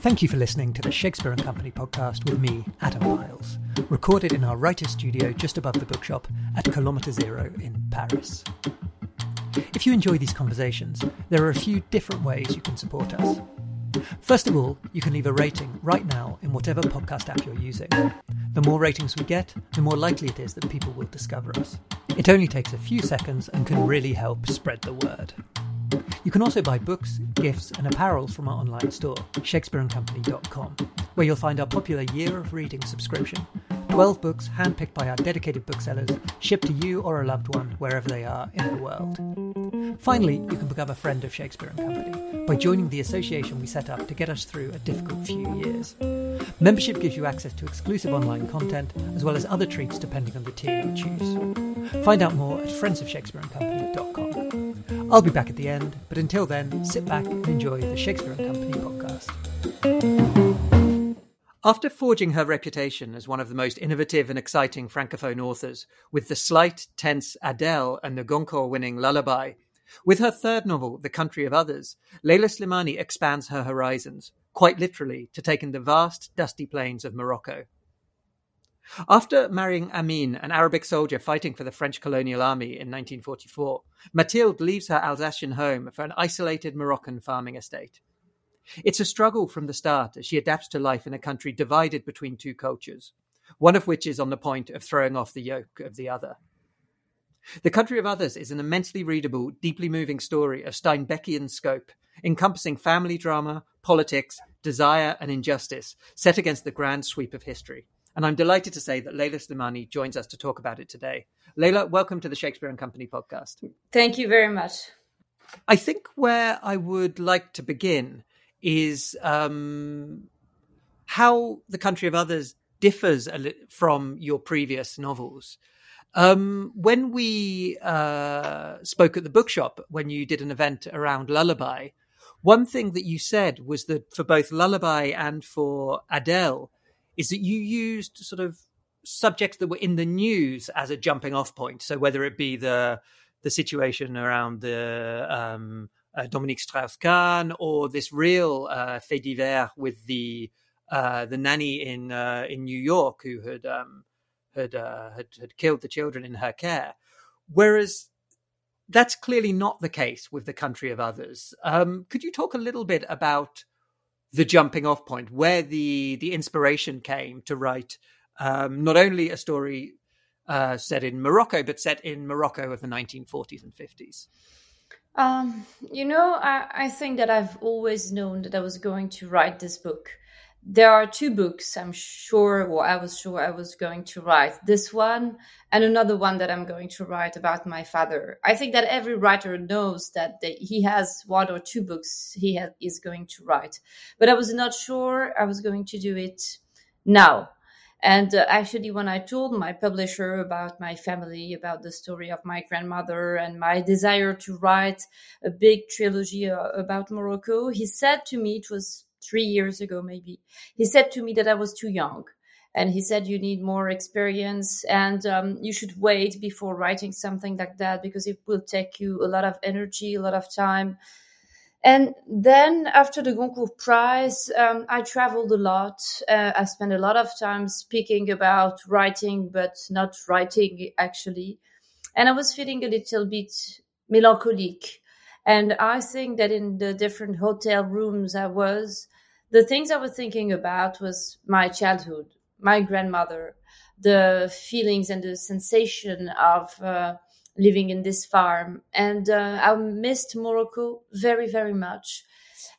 Thank you for listening to the Shakespeare and Company podcast with me, Adam Miles, recorded in our writer's studio just above the bookshop at Kilometre Zero in Paris. If you enjoy these conversations, there are a few different ways you can support us. First of all, you can leave a rating right now in whatever podcast app you're using. The more ratings we get, the more likely it is that people will discover us. It only takes a few seconds and can really help spread the word. You can also buy books, gifts, and apparel from our online store, shakespeareandcompany.com, where you'll find our popular Year of Reading subscription 12 books handpicked by our dedicated booksellers, shipped to you or a loved one wherever they are in the world. Finally, you can become a friend of Shakespeare and Company by joining the association we set up to get us through a difficult few years. Membership gives you access to exclusive online content as well as other treats depending on the tier you choose. Find out more at friendsofshakespeareandcompany.com. I'll be back at the end, but until then, sit back and enjoy the Shakespeare and Company podcast. After forging her reputation as one of the most innovative and exciting francophone authors, with the slight, tense Adele and the Goncourt winning Lullaby, with her third novel, The Country of Others, Leila Slimani expands her horizons, quite literally, to take in the vast, dusty plains of Morocco. After marrying Amin, an Arabic soldier fighting for the French colonial army in 1944, Mathilde leaves her Alsatian home for an isolated Moroccan farming estate. It's a struggle from the start as she adapts to life in a country divided between two cultures, one of which is on the point of throwing off the yoke of the other. The Country of Others is an immensely readable, deeply moving story of Steinbeckian scope, encompassing family drama, politics, desire, and injustice, set against the grand sweep of history. And I'm delighted to say that Leila Slimani joins us to talk about it today. Leila, welcome to the Shakespeare and Company podcast. Thank you very much. I think where I would like to begin is um, how the country of others differs from your previous novels. Um, when we uh, spoke at the bookshop, when you did an event around Lullaby, one thing that you said was that for both Lullaby and for Adele, is that you used sort of subjects that were in the news as a jumping off point. So whether it be the the situation around the um, uh, Dominique Strauss-Kahn or this real uh, fait divers with the uh, the nanny in uh, in New York who had um, had, uh, had had killed the children in her care, whereas that's clearly not the case with the country of others. Um, could you talk a little bit about the jumping off point, where the the inspiration came to write um, not only a story uh, set in Morocco, but set in Morocco of the 1940s and 50s? Um, you know, I, I think that I've always known that I was going to write this book. There are two books I'm sure, or I was sure I was going to write. This one and another one that I'm going to write about my father. I think that every writer knows that he has one or two books he ha- is going to write, but I was not sure I was going to do it now. And uh, actually, when I told my publisher about my family, about the story of my grandmother, and my desire to write a big trilogy uh, about Morocco, he said to me, it was three years ago maybe, he said to me that I was too young. And he said, you need more experience and um, you should wait before writing something like that because it will take you a lot of energy, a lot of time and then after the Goncourt Prize, um, I traveled a lot. Uh, I spent a lot of time speaking about writing, but not writing actually. And I was feeling a little bit melancholic. And I think that in the different hotel rooms I was, the things I was thinking about was my childhood, my grandmother, the feelings and the sensation of uh, living in this farm. And uh, I missed Morocco very, very much.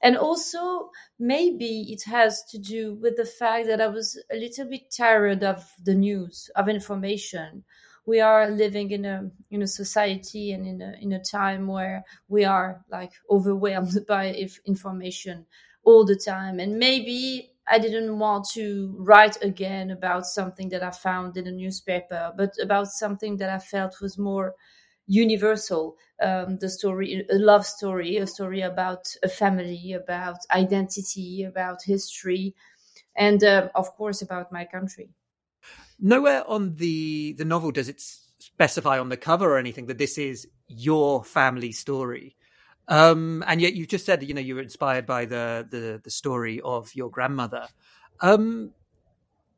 And also, maybe it has to do with the fact that I was a little bit tired of the news, of information. We are living in a in a society and in a in a time where we are like overwhelmed by information all the time. And maybe I didn't want to write again about something that I found in a newspaper, but about something that I felt was more universal. Um, the story, a love story, a story about a family, about identity, about history, and uh, of course about my country. Nowhere on the the novel does it specify on the cover or anything that this is your family story. Um, and yet you've just said, you know, you were inspired by the the, the story of your grandmother. Um,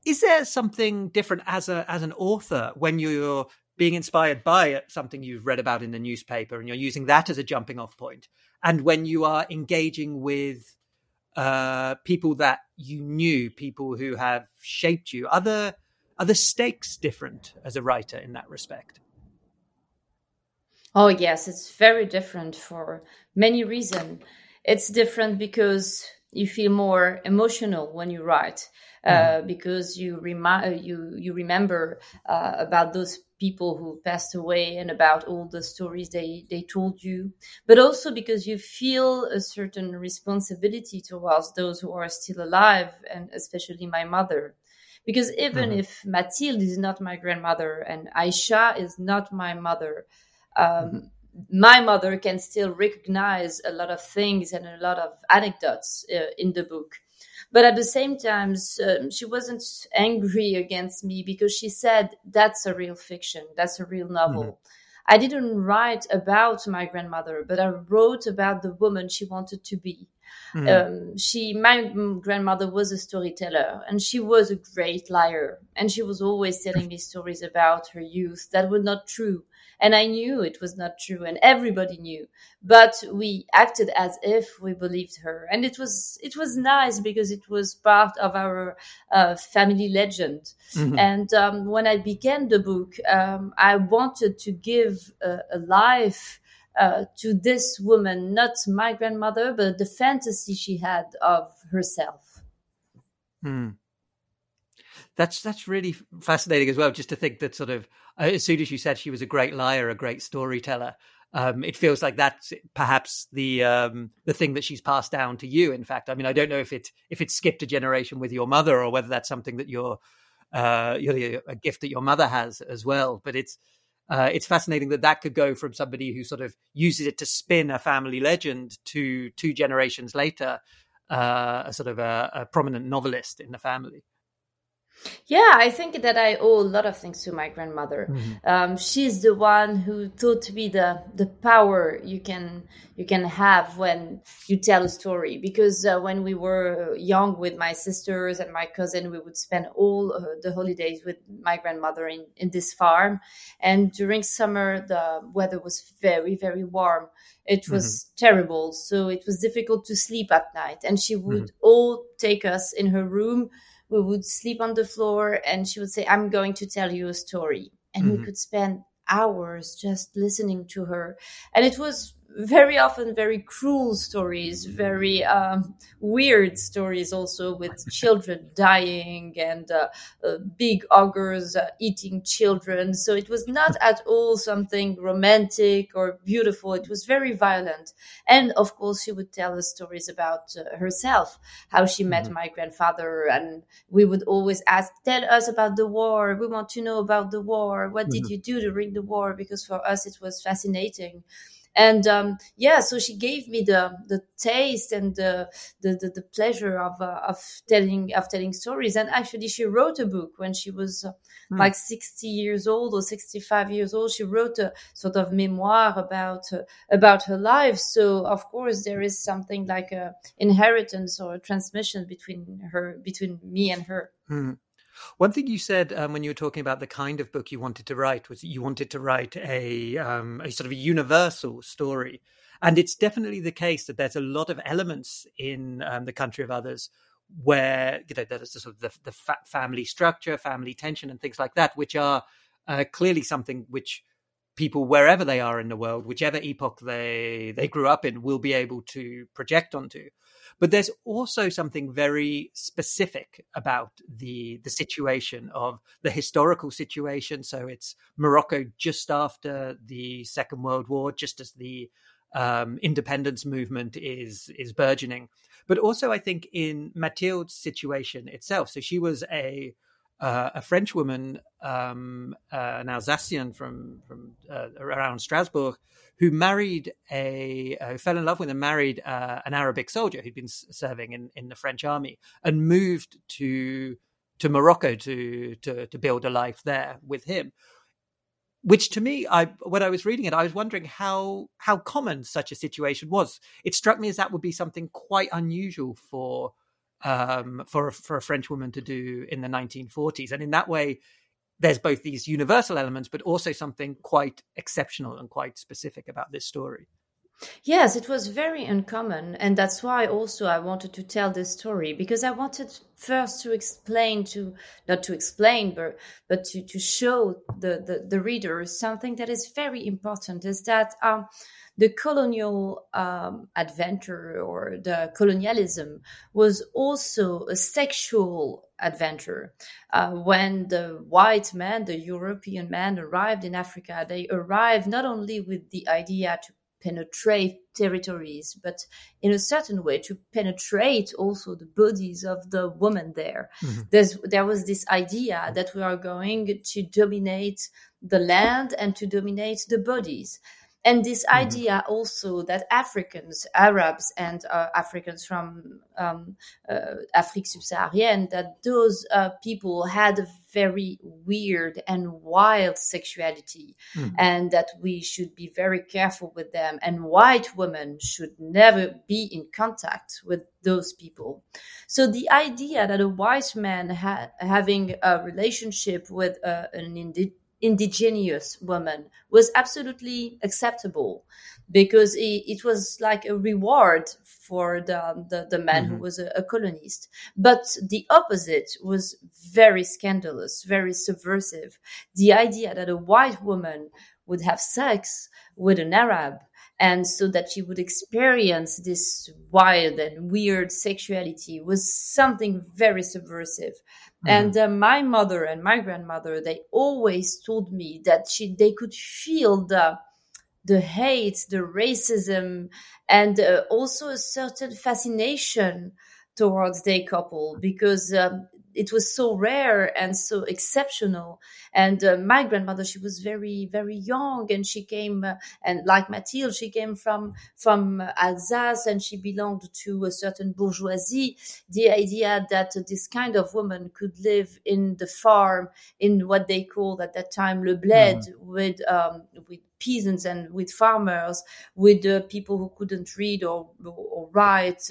is there something different as a as an author when you're being inspired by something you've read about in the newspaper and you're using that as a jumping off point and when you are engaging with uh, people that you knew people who have shaped you the are the stakes different as a writer in that respect? Oh yes it's very different for many reasons. It's different because you feel more emotional when you write uh, mm-hmm. because you remind you you remember uh, about those people who passed away and about all the stories they they told you but also because you feel a certain responsibility towards those who are still alive and especially my mother because even mm-hmm. if Mathilde is not my grandmother and Aisha is not my mother um, mm-hmm my mother can still recognize a lot of things and a lot of anecdotes uh, in the book but at the same time, um, she wasn't angry against me because she said, that's a real fiction. That's a real novel. Mm-hmm. I didn't write about my grandmother, but I wrote about the woman she wanted to be. Mm-hmm. Um, she, my grandmother was a storyteller and she was a great liar. And she was always telling me stories about her youth that were not true. And I knew it was not true and everybody knew, but we acted as if we believed her. And it was, it was nice because it was part of our uh, family legend. Mm-hmm. And um, when I began the book, um, I wanted to give a, a life uh, to this woman, not my grandmother, but the fantasy she had of herself. Hmm. That's that's really fascinating as well. Just to think that sort of uh, as soon as you said she was a great liar, a great storyteller, um, it feels like that's perhaps the um, the thing that she's passed down to you. In fact, I mean, I don't know if it if it skipped a generation with your mother or whether that's something that you're, uh, you're a gift that your mother has as well. But it's uh, it's fascinating that that could go from somebody who sort of uses it to spin a family legend to two generations later, uh, a sort of a, a prominent novelist in the family. Yeah, I think that I owe a lot of things to my grandmother. Mm-hmm. Um, she's the one who taught me the the power you can you can have when you tell a story. Because uh, when we were young with my sisters and my cousin, we would spend all uh, the holidays with my grandmother in in this farm. And during summer, the weather was very very warm. It was mm-hmm. terrible, so it was difficult to sleep at night. And she would mm-hmm. all take us in her room we would sleep on the floor and she would say i'm going to tell you a story and mm-hmm. we could spend hours just listening to her and it was very often very cruel stories, very um, weird stories also with children dying and uh, uh, big ogres uh, eating children. So it was not at all something romantic or beautiful. It was very violent. And of course, she would tell us stories about uh, herself, how she met mm-hmm. my grandfather. And we would always ask, tell us about the war. We want to know about the war. What mm-hmm. did you do during the war? Because for us, it was fascinating and um, yeah so she gave me the the taste and the the, the, the pleasure of uh, of telling of telling stories and actually she wrote a book when she was uh, mm. like 60 years old or 65 years old she wrote a sort of memoir about uh, about her life so of course there is something like a inheritance or a transmission between her between me and her mm. One thing you said um, when you were talking about the kind of book you wanted to write was that you wanted to write a, um, a sort of a universal story. And it's definitely the case that there's a lot of elements in um, the country of others where you know there's sort of the, the fa- family structure, family tension, and things like that, which are uh, clearly something which people wherever they are in the world, whichever epoch they they grew up in, will be able to project onto. But there's also something very specific about the the situation of the historical situation. So it's Morocco just after the Second World War, just as the um, independence movement is is burgeoning. But also, I think in Mathilde's situation itself. So she was a uh, a French woman, um, uh, an Alsatian from from uh, around Strasbourg, who married a uh, who fell in love with and married uh, an Arabic soldier who'd been serving in, in the French army and moved to to Morocco to to to build a life there with him. which to me, I when I was reading it, I was wondering how how common such a situation was. It struck me as that would be something quite unusual for um, for for a French woman to do in the 1940s, and in that way, there's both these universal elements, but also something quite exceptional and quite specific about this story. Yes, it was very uncommon, and that's why also I wanted to tell this story because I wanted first to explain to not to explain, but but to to show the the, the reader something that is very important is that um, the colonial um, adventure or the colonialism was also a sexual adventure. Uh, when the white man, the European man, arrived in Africa, they arrived not only with the idea to penetrate territories, but in a certain way to penetrate also the bodies of the women there. Mm-hmm. there was this idea that we are going to dominate the land and to dominate the bodies and this mm-hmm. idea also that Africans, Arabs, and uh, Africans from um, uh, Afrique subsaharienne, that those uh, people had a very weird and wild sexuality, mm. and that we should be very careful with them, and white women should never be in contact with those people. So the idea that a white man ha- having a relationship with uh, an indigenous indigenous woman was absolutely acceptable because it, it, was like a reward for the, the, the man mm-hmm. who was a, a, colonist. But the opposite was very scandalous, very subversive. The idea that a white woman would have sex with an Arab and so that she would experience this wild and weird sexuality was something very subversive mm-hmm. and uh, my mother and my grandmother they always told me that she they could feel the the hate the racism and uh, also a certain fascination towards their couple because um, it was so rare and so exceptional. And uh, my grandmother, she was very, very young, and she came, uh, and like Mathilde, she came from from Alsace, and she belonged to a certain bourgeoisie. The idea that this kind of woman could live in the farm, in what they called at that time le bled, mm. with um, with peasants and with farmers, with uh, people who couldn't read or, or write.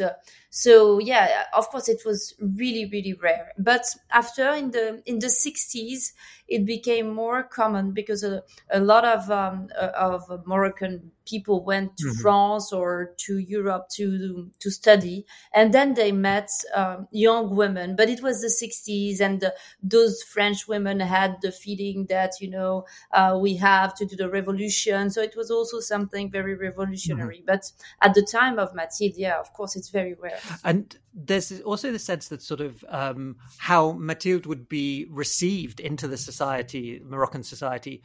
So yeah, of course, it was really, really rare. But after in the in the 60s, it became more common because a, a lot of um, uh, of Moroccan people went to mm-hmm. France or to Europe to to study, and then they met um, young women. But it was the 60s, and the, those French women had the feeling that you know uh, we have to do the revolution. So it was also something very revolutionary. Mm-hmm. But at the time of Mathilde, yeah, of course, it's very rare. And there's also the sense that sort of um, how Mathilde would be received into the society, Moroccan society,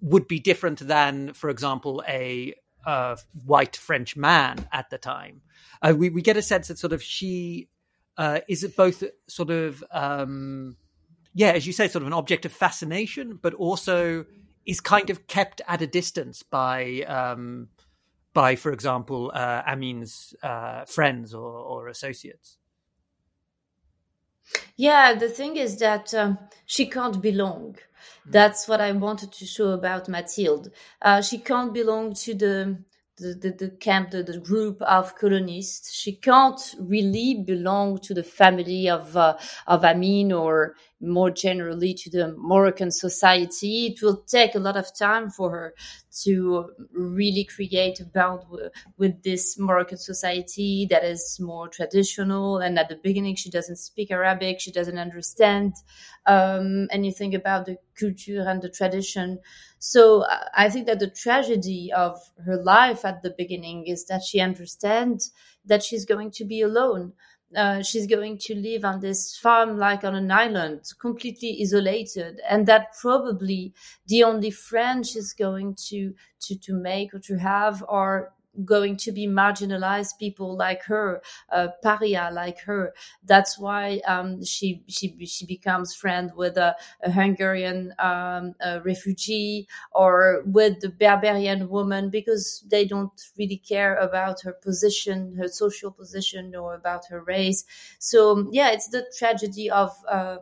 would be different than, for example, a uh, white French man at the time. Uh, we we get a sense that sort of she uh, is it both sort of um, yeah, as you say, sort of an object of fascination, but also is kind of kept at a distance by um, by, for example, uh, Amin's uh, friends or, or, associates. Yeah, the thing is that um, she can't belong. Mm. That's what I wanted to show about Mathilde. Uh, she can't belong to the the, the, the, camp, the, the group of colonists. She can't really belong to the family of uh, of Amin or more generally to the Moroccan society. It will take a lot of time for her to really create a bond w- with this Moroccan society that is more traditional. And at the beginning, she doesn't speak Arabic, she doesn't understand um, anything about the culture and the tradition. So I think that the tragedy of her life at the beginning is that she understands that she's going to be alone. Uh, she's going to live on this farm like on an island, completely isolated, and that probably the only friend she's going to to to make or to have are going to be marginalized people like her, uh, paria like her. That's why um, she she she becomes friend with a, a Hungarian um, a refugee or with the Berberian woman because they don't really care about her position, her social position, or about her race. So yeah, it's the tragedy of. Uh,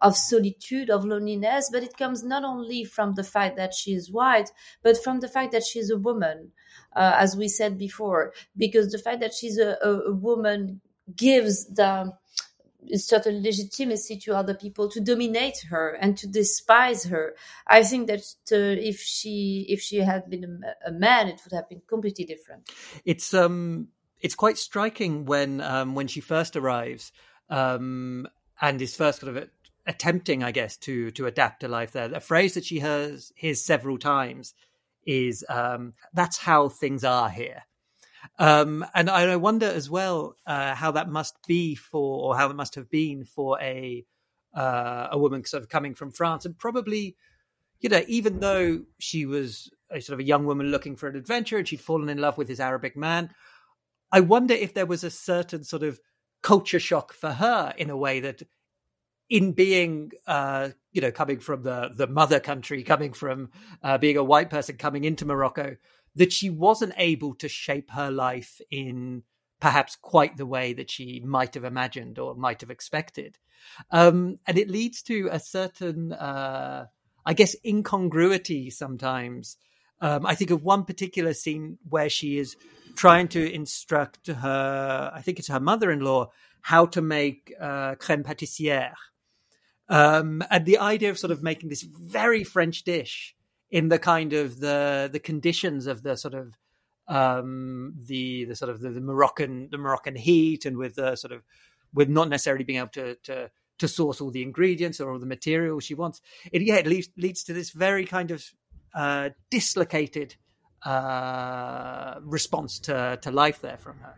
of solitude, of loneliness, but it comes not only from the fact that she is white, but from the fact that she's a woman, uh, as we said before, because the fact that she's a, a, woman gives the certain legitimacy to other people to dominate her and to despise her. I think that uh, if she if she had been a, a, man, it would have been completely different. It's um it's quite striking when um when she first arrives um and is first sort of attempting, I guess, to to adapt to life there. A phrase that she hears hears several times is um that's how things are here. Um, and I wonder as well uh, how that must be for, or how it must have been for a uh, a woman sort of coming from France, and probably, you know, even though she was a sort of a young woman looking for an adventure, and she'd fallen in love with this Arabic man, I wonder if there was a certain sort of culture shock for her in a way that, in being, uh, you know, coming from the the mother country, coming from uh, being a white person coming into Morocco that she wasn't able to shape her life in perhaps quite the way that she might have imagined or might have expected. Um, and it leads to a certain, uh, I guess, incongruity sometimes. Um, I think of one particular scene where she is trying to instruct her, I think it's her mother in law, how to make uh, crème pâtissière. Um, and the idea of sort of making this very French dish in the kind of the the conditions of the sort of um, the the sort of the, the, Moroccan the Moroccan heat and with the sort of with not necessarily being able to to to source all the ingredients or all the materials she wants. It yeah, it leads leads to this very kind of uh, dislocated uh, response to to life there from her.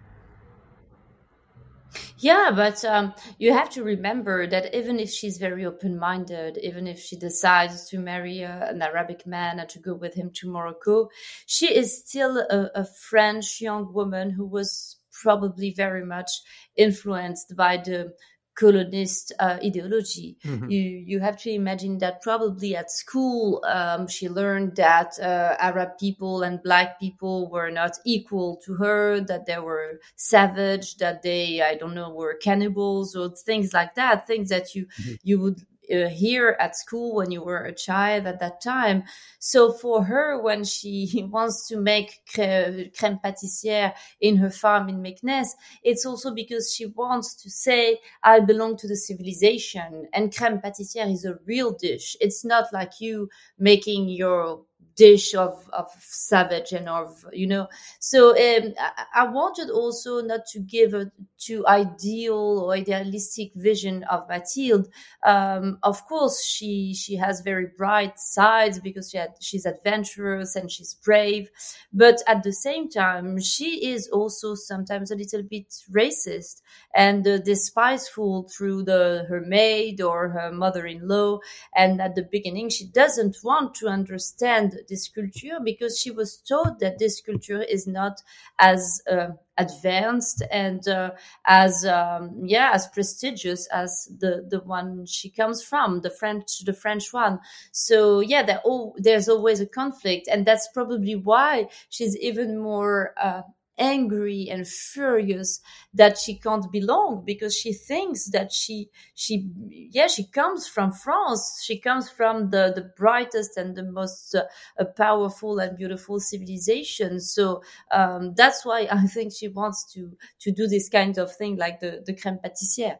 Yeah, but um, you have to remember that even if she's very open minded, even if she decides to marry a, an Arabic man and to go with him to Morocco, she is still a, a French young woman who was probably very much influenced by the colonist uh, ideology. Mm-hmm. You you have to imagine that probably at school um, she learned that uh, Arab people and black people were not equal to her, that they were savage, that they I don't know were cannibals or things like that. Things that you mm-hmm. you would uh, here at school when you were a child at that time. So for her, when she wants to make crème, pâtissière in her farm in Meknes, it's also because she wants to say, I belong to the civilization and crème pâtissière is a real dish. It's not like you making your dish of, of savage and of you know. So um, I, I, wanted also not to give a too ideal or idealistic vision of Mathilde. Um, of course she she has very bright sides because she had, she's adventurous and she's brave but at the same time she is also sometimes a little bit racist and uh, despiseful through the her maid or her mother-in-law. And at the beginning she doesn't want to understand this culture because she was taught that this culture is not as uh, advanced and uh, as um, yeah as prestigious as the the one she comes from the french the french one. So yeah all, there's always a conflict and that's probably why she's even more uh, angry and furious that she can't belong because she thinks that she she yeah she comes from France. She comes from the the brightest and the most uh, powerful and beautiful civilization. So um, that's why I think she wants to to do this kind of thing like the the crème pâtissière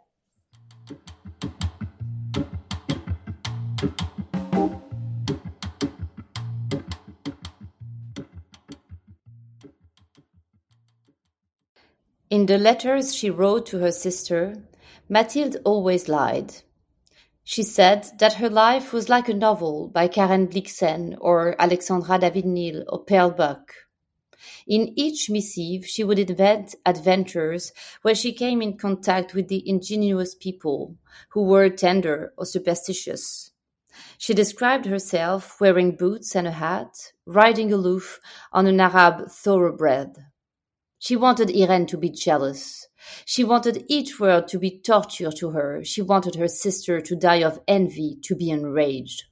In the letters she wrote to her sister, Mathilde always lied. She said that her life was like a novel by Karen Blixen or Alexandra David-Néel or Pearl Buck. In each missive, she would invent adventures where she came in contact with the ingenuous people who were tender or superstitious. She described herself wearing boots and a hat, riding aloof on an Arab thoroughbred. She wanted Irene to be jealous. She wanted each word to be torture to her. She wanted her sister to die of envy, to be enraged.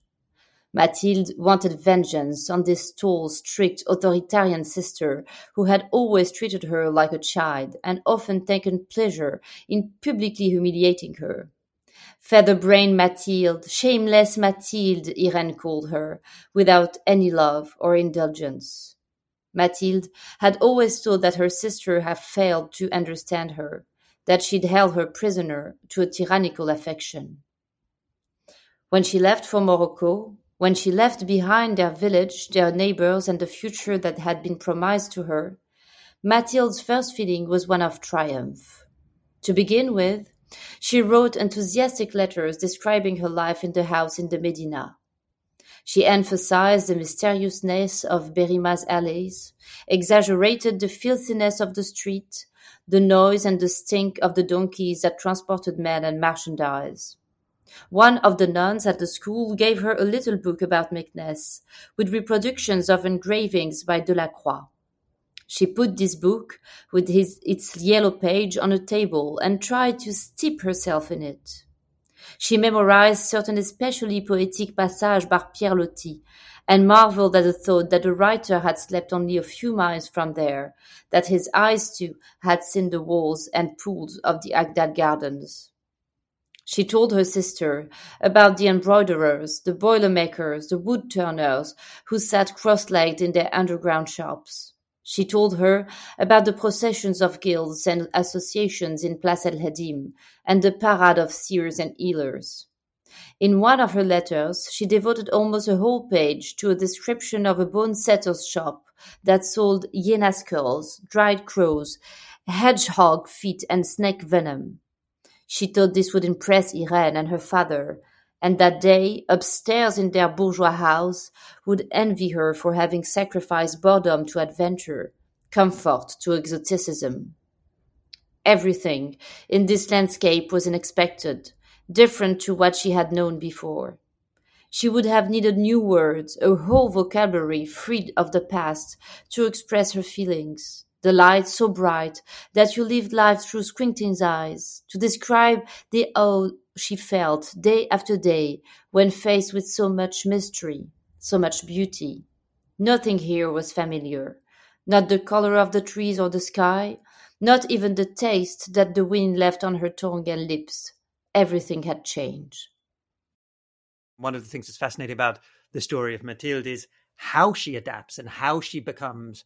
Mathilde wanted vengeance on this tall, strict, authoritarian sister who had always treated her like a child and often taken pleasure in publicly humiliating her. Feather-brained Mathilde, shameless Mathilde, Irene called her, without any love or indulgence. Mathilde had always thought that her sister had failed to understand her, that she'd held her prisoner to a tyrannical affection. When she left for Morocco, when she left behind their village, their neighbors, and the future that had been promised to her, Mathilde's first feeling was one of triumph. To begin with, she wrote enthusiastic letters describing her life in the house in the Medina. She emphasized the mysteriousness of Berrima's alleys, exaggerated the filthiness of the street, the noise and the stink of the donkeys that transported men and merchandise. One of the nuns at the school gave her a little book about Meknes, with reproductions of engravings by Delacroix. She put this book, with his, its yellow page, on a table and tried to steep herself in it. She memorized certain especially poetic passages by Pierre Loti, and marveled at the thought that the writer had slept only a few miles from there, that his eyes too had seen the walls and pools of the Agdal gardens. She told her sister about the embroiderers, the boiler makers, the wood turners who sat cross-legged in their underground shops. She told her about the processions of guilds and associations in Place El Hadim and the parade of seers and healers. In one of her letters, she devoted almost a whole page to a description of a bone setter's shop that sold hyena skulls, dried crows, hedgehog feet, and snake venom. She thought this would impress Irene and her father, and that they, upstairs in their bourgeois house, would envy her for having sacrificed boredom to adventure, comfort to exoticism. Everything in this landscape was unexpected, different to what she had known before. She would have needed new words, a whole vocabulary freed of the past, to express her feelings, the light so bright that you lived life through squinting eyes, to describe the awe she felt day after day when faced with so much mystery, so much beauty. Nothing here was familiar, not the color of the trees or the sky, not even the taste that the wind left on her tongue and lips. Everything had changed. One of the things that's fascinating about the story of Mathilde is how she adapts and how she becomes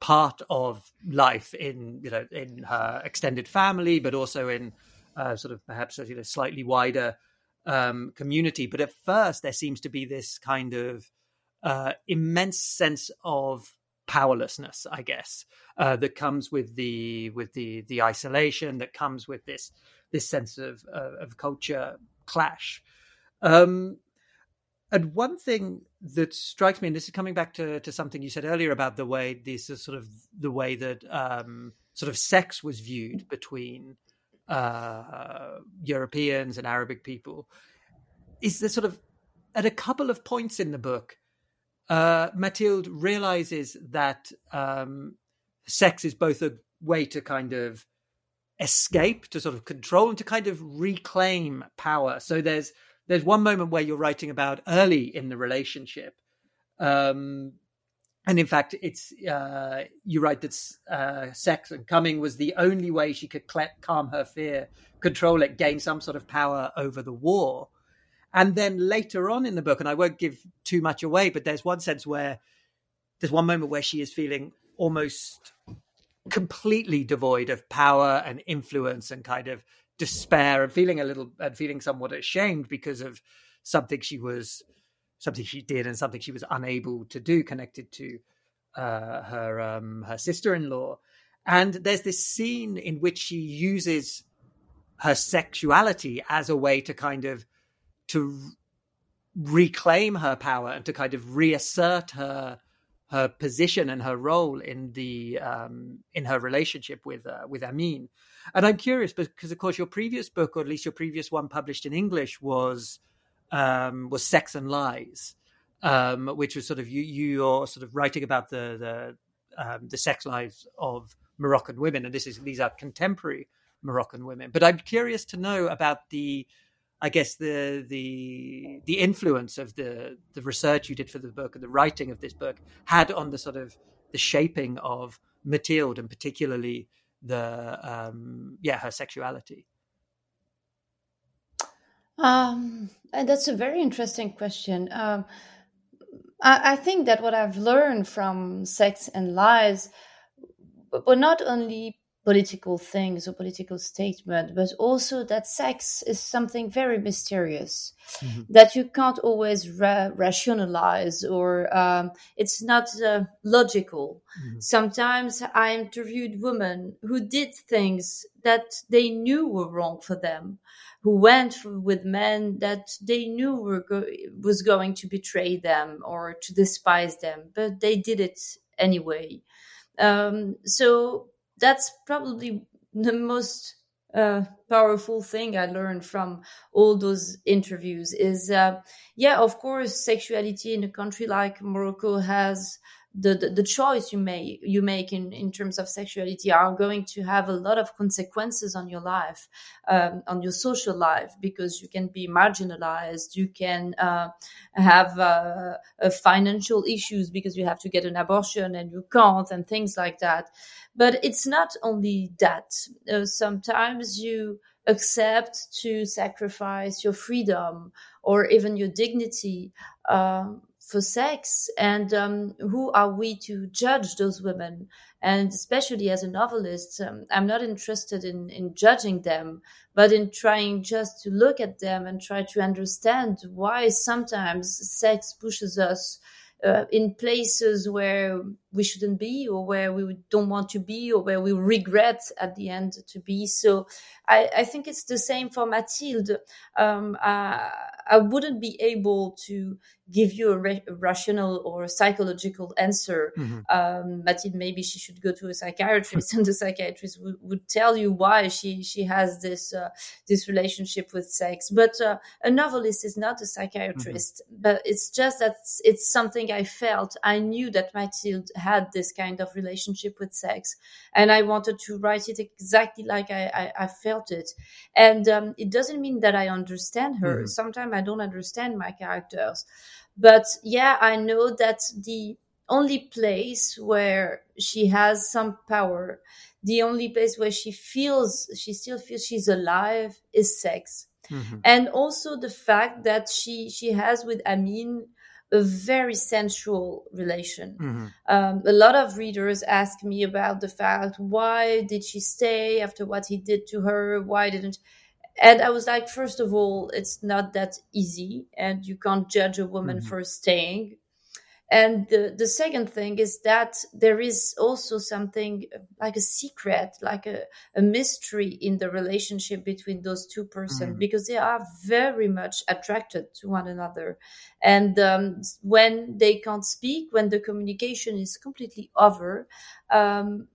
part of life in you know in her extended family, but also in uh, sort of perhaps you know, slightly wider um, community. But at first, there seems to be this kind of uh, immense sense of powerlessness, I guess, uh, that comes with the with the the isolation that comes with this this sense of of culture clash. Um, and one thing that strikes me, and this is coming back to, to something you said earlier about the way this is sort of the way that um, sort of sex was viewed between uh, Europeans and Arabic people, is there sort of at a couple of points in the book, uh, Mathilde realizes that um, sex is both a way to kind of escape, to sort of control, and to kind of reclaim power. So there's there's one moment where you're writing about early in the relationship. Um, and in fact, it's uh, you write that uh, sex and coming was the only way she could calm her fear, control it, gain some sort of power over the war. And then later on in the book, and I won't give too much away, but there's one sense where there's one moment where she is feeling almost completely devoid of power and influence and kind of despair and feeling a little and feeling somewhat ashamed because of something she was something she did and something she was unable to do connected to uh, her um, her sister-in-law and there's this scene in which she uses her sexuality as a way to kind of to reclaim her power and to kind of reassert her her position and her role in the um, in her relationship with uh, with Amin. And I'm curious because, of course, your previous book, or at least your previous one published in English, was um, was Sex and Lies, um, which was sort of you you're sort of writing about the the um, the sex lives of Moroccan women, and this is these are contemporary Moroccan women. But I'm curious to know about the I guess the the the influence of the the research you did for the book and the writing of this book had on the sort of the shaping of Mathilde and particularly the um, yeah her sexuality. Um, and that's a very interesting question. Um, I, I, think that what I've learned from Sex and Lies, were not only political things or political statement, but also that sex is something very mysterious mm-hmm. that you can't always ra- rationalize or um, it's not uh, logical. Mm-hmm. Sometimes I interviewed women who did things that they knew were wrong for them, who went with men that they knew were go- was going to betray them or to despise them, but they did it anyway. Um, so that's probably the most uh, powerful thing I learned from all those interviews is, uh, yeah, of course, sexuality in a country like Morocco has the, the, the choice you make you make in, in terms of sexuality are going to have a lot of consequences on your life, um, on your social life, because you can be marginalized, you can uh, have uh, financial issues because you have to get an abortion and you can't, and things like that. But it's not only that. Uh, sometimes you accept to sacrifice your freedom or even your dignity um, for sex and um, who are we to judge those women? And especially as a novelist um, i'm not interested in, in judging them but in trying just to look at them and try to understand why sometimes sex pushes us uh, in places where we shouldn't be or where we don't want to be or where we regret at the end to be. So i, I think it's the same for mathilde. Um, uh, i wouldn't be able to give you a, ra- rational or a psychological answer mm-hmm. um, mathilde maybe she should go to a psychiatrist and the psychiatrist would, would tell you why she she has this uh, this relationship with sex but uh, a novelist is not a psychiatrist mm-hmm. but it's just that it's something i felt i knew that mathilde had this kind of relationship with sex and i wanted to write it exactly like i, I, I felt it and um, it doesn't mean that i understand her mm-hmm. sometimes i don't understand my characters but yeah i know that the only place where she has some power the only place where she feels she still feels she's alive is sex mm-hmm. and also the fact that she she has with amin a very sensual relation. Mm-hmm. Um, a lot of readers ask me about the fact why did she stay after what he did to her? Why didn't? And I was like, first of all, it's not that easy, and you can't judge a woman mm-hmm. for staying. And the, the second thing is that there is also something like a secret, like a, a mystery in the relationship between those two persons mm. because they are very much attracted to one another. And um, when they can't speak, when the communication is completely over, um,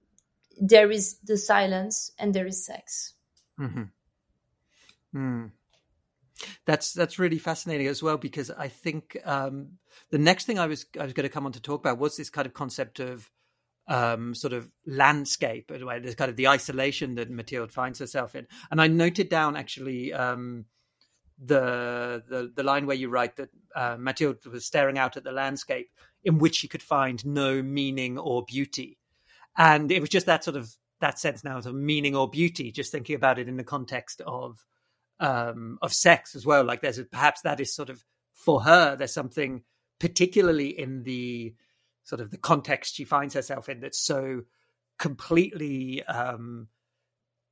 there is the silence and there is sex. Mm-hmm. Mm. That's that's really fascinating as well because I think um, the next thing I was I was going to come on to talk about was this kind of concept of um, sort of landscape, this kind of the isolation that Mathilde finds herself in. And I noted down actually um, the, the the line where you write that uh, Mathilde was staring out at the landscape in which she could find no meaning or beauty, and it was just that sort of that sense now of meaning or beauty. Just thinking about it in the context of um, of sex as well. Like there's a, perhaps that is sort of for her. There's something particularly in the sort of the context she finds herself in that's so completely, um,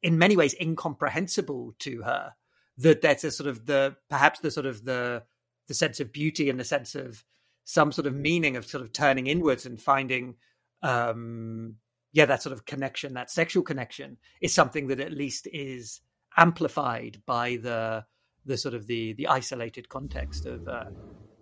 in many ways, incomprehensible to her. That there's a sort of the perhaps the sort of the the sense of beauty and the sense of some sort of meaning of sort of turning inwards and finding um yeah that sort of connection that sexual connection is something that at least is amplified by the the sort of the the isolated context of uh,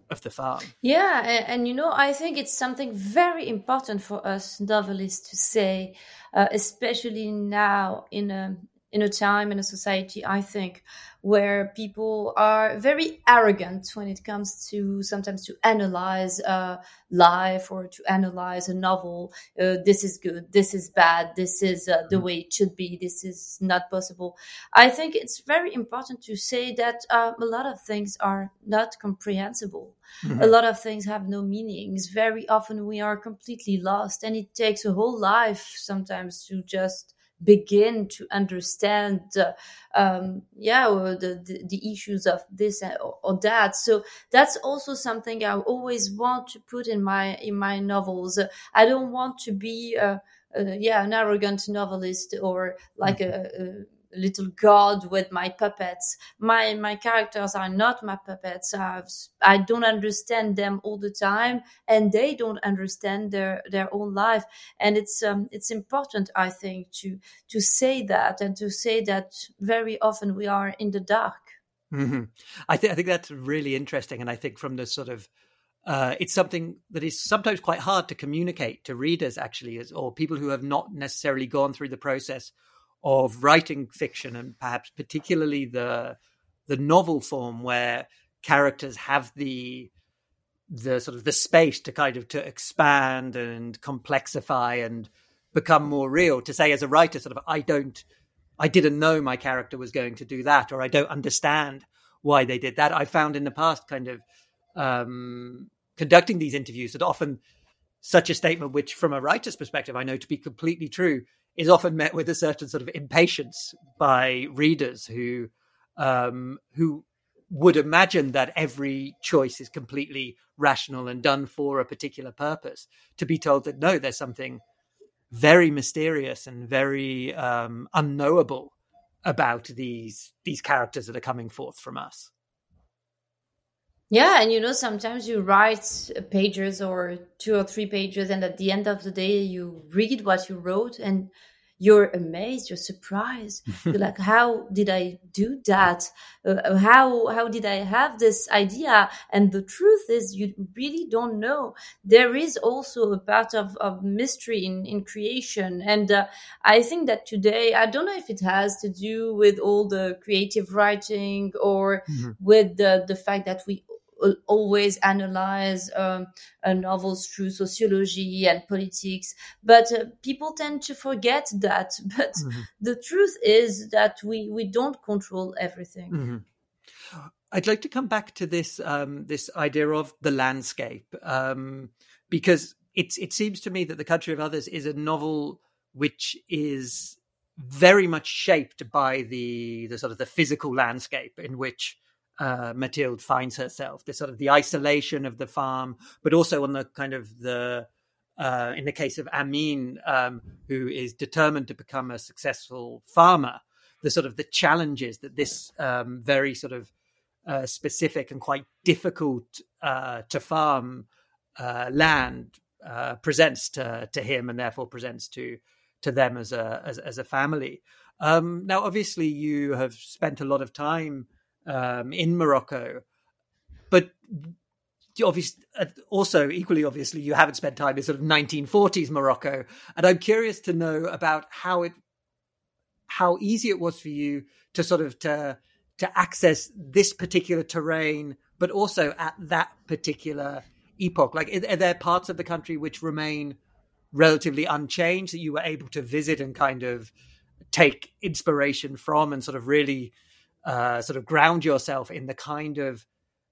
of the farm. Yeah, and, and, you know, I think it's something very important for us novelists to say, uh, especially now in a in a time in a society, I think, where people are very arrogant when it comes to sometimes to analyze uh, life or to analyze a novel. Uh, this is good. This is bad. This is uh, the mm-hmm. way it should be. This is not possible. I think it's very important to say that uh, a lot of things are not comprehensible. Mm-hmm. A lot of things have no meanings. Very often we are completely lost, and it takes a whole life sometimes to just begin to understand uh, um, yeah the, the, the issues of this or, or, that. So that's also something i always want to put in my in my novels. I don't want to be a, a yeah an arrogant novelist or like a, a little god with my puppets. My my characters are not my puppets. I've, I don't understand them all the time, and they don't understand their their own life. And it's um, it's important, I think, to to say that and to say that very often we are in the dark. Mm-hmm. I think I think that's really interesting, and I think from the sort of uh, it's something that is sometimes quite hard to communicate to readers, actually, as, or people who have not necessarily gone through the process of writing fiction and perhaps particularly the the novel form where characters have the the sort of the space to kind of to expand and complexify and become more real. To say as a writer sort of i don't i didn't know my character was going to do that or i don't understand why they did that. I found in the past kind of um, conducting these interviews that often such a statement which from a writer's perspective i know to be completely true is often met with a certain sort of impatience by readers who um, who would imagine that every choice is completely rational and done for a particular purpose. To be told that no, there's something very mysterious and very um, unknowable about these these characters that are coming forth from us. Yeah, and you know, sometimes you write pages or two or three pages, and at the end of the day, you read what you wrote and you're amazed, you're surprised. you're like, how did I do that? Uh, how how did I have this idea? And the truth is, you really don't know. There is also a part of, of mystery in, in creation, and uh, I think that today, I don't know if it has to do with all the creative writing or mm-hmm. with the the fact that we always analyze um, novels through sociology and politics, but uh, people tend to forget that. But mm-hmm. the truth is that we we don't control everything. Mm-hmm. I'd like to come back to this um, this idea of the landscape um, because it it seems to me that the country of others is a novel which is very much shaped by the the sort of the physical landscape in which uh, Mathilde finds herself, the sort of the isolation of the farm, but also on the kind of the uh, in the case of Amin, um, who is determined to become a successful farmer, the sort of the challenges that this um, very sort of uh, specific and quite difficult uh, to farm uh, land uh, presents to to him, and therefore presents to to them as a as, as a family. Um, now, obviously, you have spent a lot of time um, in Morocco. But obviously, uh, also equally obviously, you haven't spent time in sort of 1940s Morocco, and I'm curious to know about how it, how easy it was for you to sort of to to access this particular terrain, but also at that particular epoch. Like, are there parts of the country which remain relatively unchanged that you were able to visit and kind of take inspiration from, and sort of really uh, sort of ground yourself in the kind of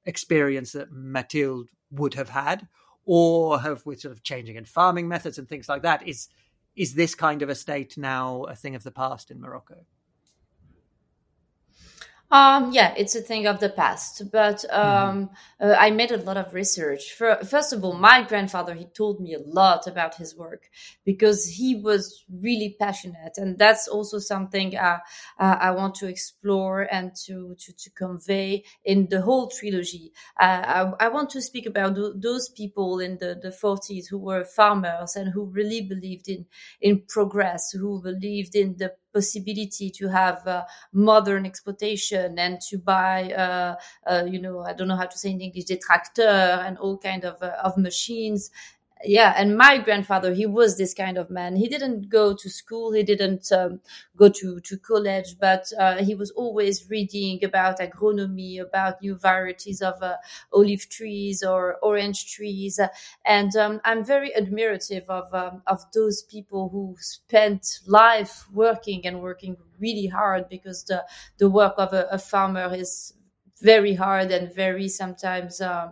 experience that Mathilde would have had, or have with sort of changing in farming methods and things like that. Is is this kind of a state now a thing of the past in Morocco? Um, yeah, it's a thing of the past, but um, mm-hmm. uh, I made a lot of research. For, first of all, my grandfather he told me a lot about his work because he was really passionate, and that's also something uh, uh, I want to explore and to to, to convey in the whole trilogy. Uh, I, I, want to speak about th- those people in the the 40s who were farmers and who really believed in in progress, who believed in the possibility to have uh, modern exploitation and to buy, uh, uh, you know, I don't know how to say in English, des tracteurs and all kind of uh, of machines yeah and my grandfather he was this kind of man. He didn't go to school he didn't um, go to, to college but uh, he was always reading about agronomy about new varieties of uh, olive trees or orange trees. And um, i'm very admirative of um, of those people who spent life working and working really hard because the the work of a, a farmer is very hard and very sometimes uh,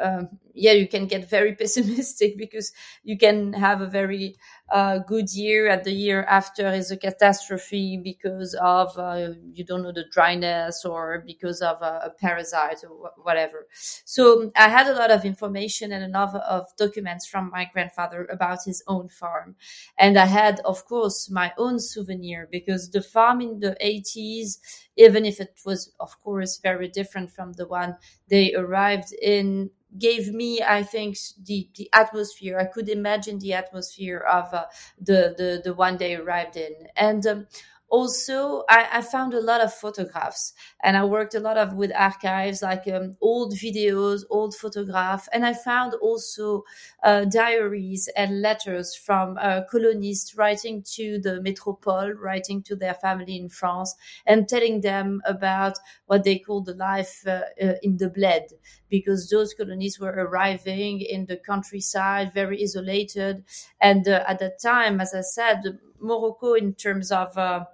um, yeah, you can get very pessimistic because you can have a very uh, good year and the year after is a catastrophe because of uh, you don't know the dryness or because of a, a parasite or whatever. So I had a lot of information and a lot of documents from my grandfather about his own farm, and I had, of course, my own souvenir because the farm in the 80s, even if it was, of course, very different from the one they arrived in gave me, I think, the, the atmosphere. I could imagine the atmosphere of uh, the, the, the one they arrived in. And um, also I, I, found a lot of photographs and i worked a lot of with archives like um, old videos old photographs and i found also uh, diaries and letters from uh, colonists writing to the metropole writing to their family in france and telling them about what they call the life uh, uh in the bled because those colonists were arriving in the countryside very isolated. And uh, at that time as i said morocco in terms of uh,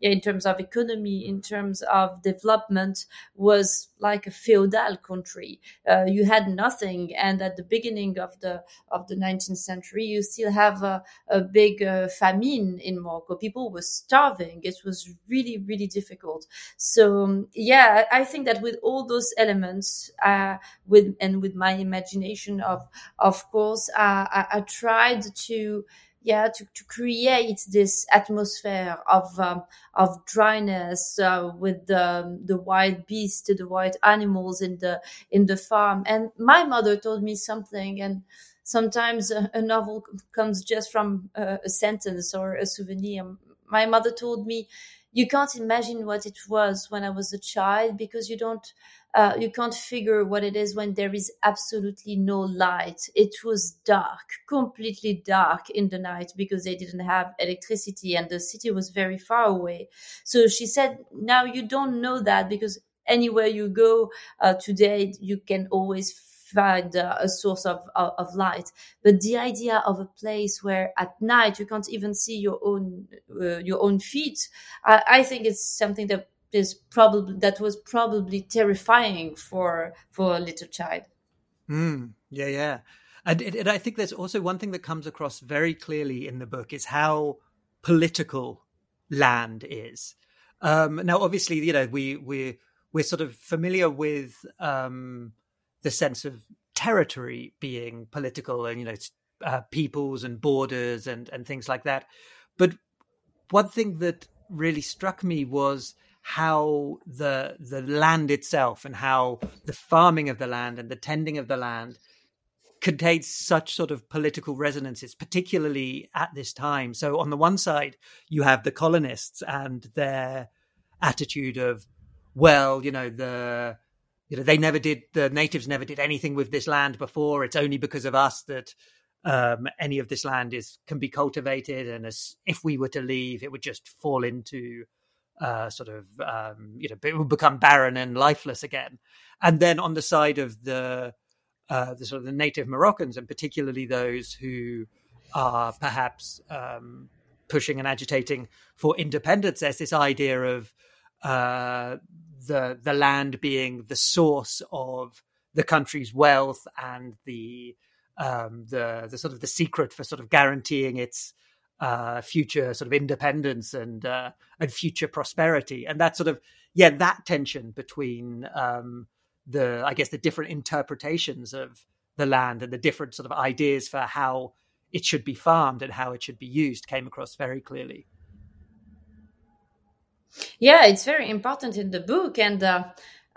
in terms of economy, in terms of development, was like a feudal country. Uh, you had nothing, and at the beginning of the of the 19th century, you still have a, a big uh, famine in Morocco. People were starving. It was really, really difficult. So um, yeah, I think that with all those elements, uh, with and with my imagination, of of course, uh, I, I tried to yeah to, to create this atmosphere of um, of dryness uh, with the the wild beasts the wild animals in the in the farm. And my mother told me something and sometimes a, a novel comes just from a, a sentence or a souvenir. My mother told me you can't imagine what it was when i was a child because you don't uh, you can't figure what it is when there is absolutely no light. It was dark, completely dark in the night because they didn't have electricity and the city was very far away. So she said, now you don't know that because anywhere you go uh, today, you can always find uh, a source of, of, of light. But the idea of a place where at night you can't even see your own uh, your own feet, I, I think it's something that is probably that was probably terrifying for for a little child. Mm, yeah, yeah, and, and I think there's also one thing that comes across very clearly in the book is how political land is. Um, now, obviously, you know we we we're sort of familiar with um, the sense of territory being political and you know uh, peoples and borders and and things like that. But one thing that really struck me was how the the land itself and how the farming of the land and the tending of the land contains such sort of political resonances, particularly at this time. So on the one side, you have the colonists and their attitude of, well, you know, the you know they never did the natives never did anything with this land before. It's only because of us that um, any of this land is can be cultivated, and as, if we were to leave, it would just fall into uh, sort of um, you know it will become barren and lifeless again. And then on the side of the uh, the sort of the native Moroccans, and particularly those who are perhaps um, pushing and agitating for independence, there's this idea of uh, the the land being the source of the country's wealth and the um, the the sort of the secret for sort of guaranteeing its uh, future sort of independence and uh, and future prosperity, and that sort of yeah that tension between um, the I guess the different interpretations of the land and the different sort of ideas for how it should be farmed and how it should be used came across very clearly. Yeah, it's very important in the book, and uh,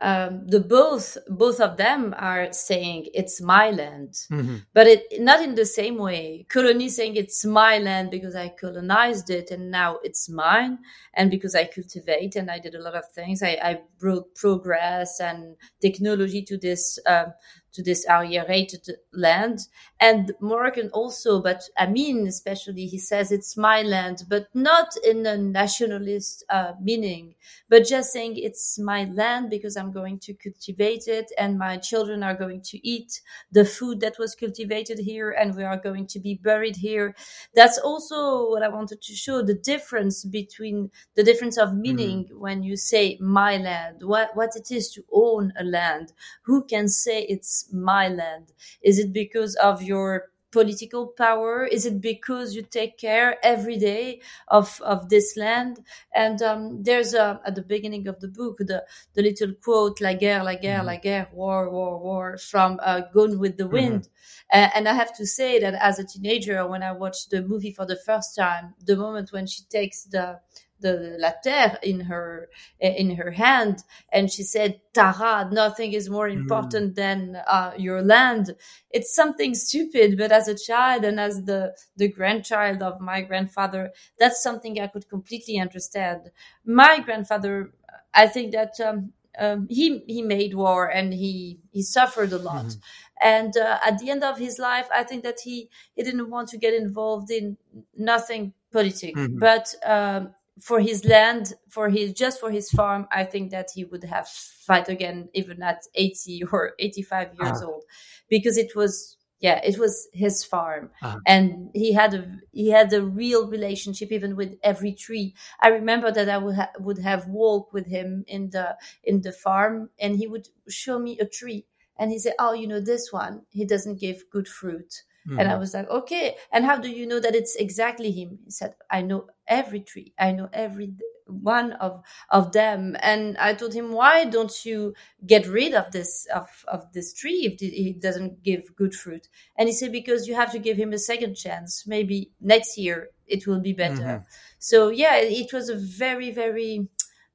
um, the both both of them are saying it's my land, mm-hmm. but it not in the same way. Colony saying it's my land because I colonized it and now it's mine, and because I cultivate and I did a lot of things. I, I brought progress and technology to this um, to this aerated land. And Moroccan also, but Amin especially, he says it's my land, but not in a nationalist uh, meaning, but just saying it's my land because I'm going to cultivate it and my children are going to eat the food that was cultivated here and we are going to be buried here. That's also what I wanted to show the difference between the difference of meaning mm-hmm. when you say my land, what, what it is to own a land. Who can say it's my land? Is it because of your political power? Is it because you take care every day of, of this land? And um, there's a, at the beginning of the book, the, the little quote, la guerre, la guerre, mm-hmm. la guerre, war, war, war, from uh, Gone with the mm-hmm. Wind. Mm-hmm. Uh, and I have to say that as a teenager, when I watched the movie for the first time, the moment when she takes the the la terre in her in her hand and she said tara nothing is more important mm. than uh, your land it's something stupid but as a child and as the the grandchild of my grandfather that's something i could completely understand my grandfather i think that um, um, he he made war and he he suffered a lot mm. and uh, at the end of his life i think that he he didn't want to get involved in nothing politic mm-hmm. but um, for his land, for his just for his farm, I think that he would have fight again even at 80 or 85 years uh-huh. old because it was yeah it was his farm uh-huh. and he had a he had a real relationship even with every tree i remember that i would ha- would have walked with him in the in the farm and he would show me a tree and he said oh you know this one he doesn't give good fruit Mm-hmm. And I mm-hmm. was like, okay. And how do you know that it's exactly him? He said, I know every tree. I know every one of of them. And I told him, why don't you get rid of this of of this tree if it doesn't give good fruit? And he said, because you have to give him a second chance. Maybe next year it will be better. Mm-hmm. So yeah, it was a very very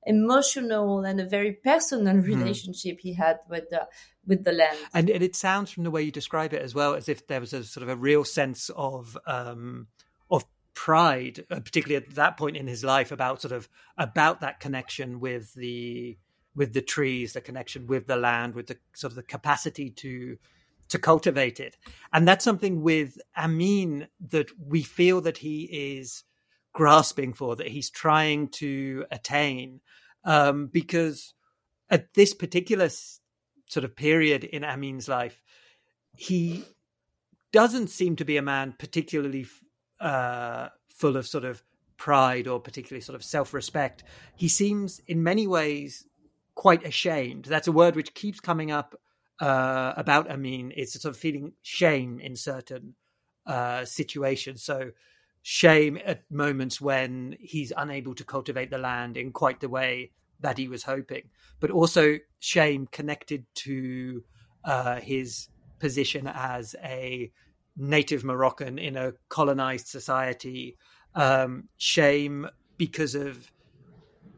emotional and a very personal mm-hmm. relationship he had with the with the land. And, and, it sounds from the way you describe it as well as if there was a sort of a real sense of um, of pride, uh, particularly at that point in his life, about sort of about that connection with the with the trees, the connection with the land, with the sort of the capacity to to cultivate it. And that's something with Amin that we feel that he is grasping for, that he's trying to attain, um, because at this particular sort of period in Amin's life, he doesn't seem to be a man particularly uh, full of sort of pride or particularly sort of self-respect. He seems, in many ways, quite ashamed. That's a word which keeps coming up uh, about Amin. It's a sort of feeling shame in certain uh, situations. So shame at moments when he's unable to cultivate the land in quite the way that he was hoping, but also shame connected to uh, his position as a native Moroccan in a colonized society. Um, shame because of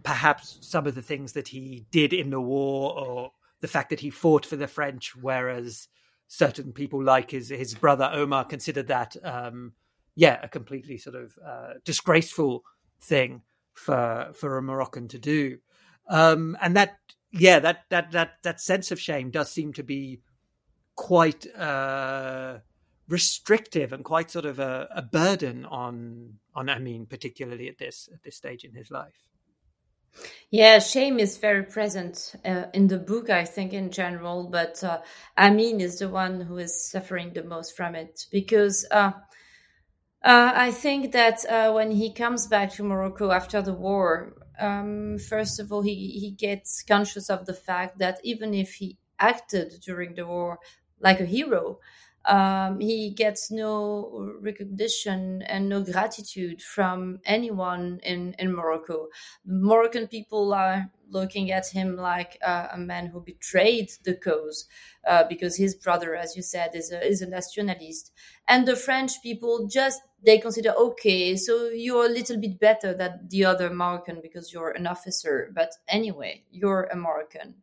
perhaps some of the things that he did in the war or the fact that he fought for the French, whereas certain people like his his brother Omar considered that um, yeah a completely sort of uh, disgraceful thing for for a Moroccan to do. Um, and that, yeah, that that that that sense of shame does seem to be quite uh, restrictive and quite sort of a, a burden on on Amin, particularly at this at this stage in his life. Yeah, shame is very present uh, in the book, I think, in general. But uh, Amin is the one who is suffering the most from it because uh, uh I think that uh, when he comes back to Morocco after the war, um, first of all, he, he gets conscious of the fact that even if he acted during the war like a hero, um, he gets no recognition and no gratitude from anyone in, in Morocco. Moroccan people are looking at him like uh, a man who betrayed the cause uh, because his brother, as you said, is a, is a nationalist. And the French people just they consider okay, so you're a little bit better than the other Moroccan because you're an officer, but anyway, you're a Moroccan.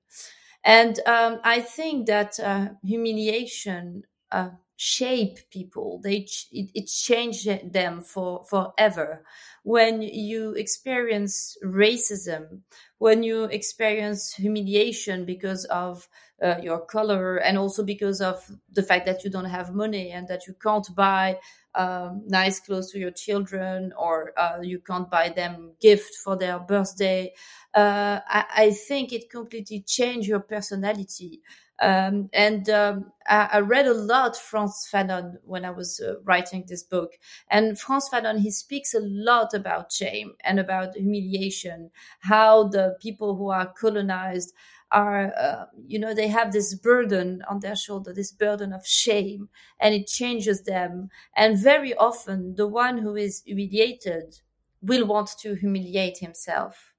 And um, I think that uh, humiliation uh, shape people. They ch- it, it changed them for forever. When you experience racism, when you experience humiliation because of uh, your color, and also because of the fact that you don't have money and that you can't buy um, nice clothes to your children or uh, you can't buy them gift for their birthday. Uh, I, I, think it completely changed your personality Um, and um, I, I, read a lot Frantz Fanon when I was uh, writing this book. And Frantz Fanon, he speaks a lot about shame and about humiliation, how the people who are colonized are, uh, you know, they have this burden on their shoulder, this burden of shame, and it changes them. And very often, the one who is humiliated will want to humiliate himself.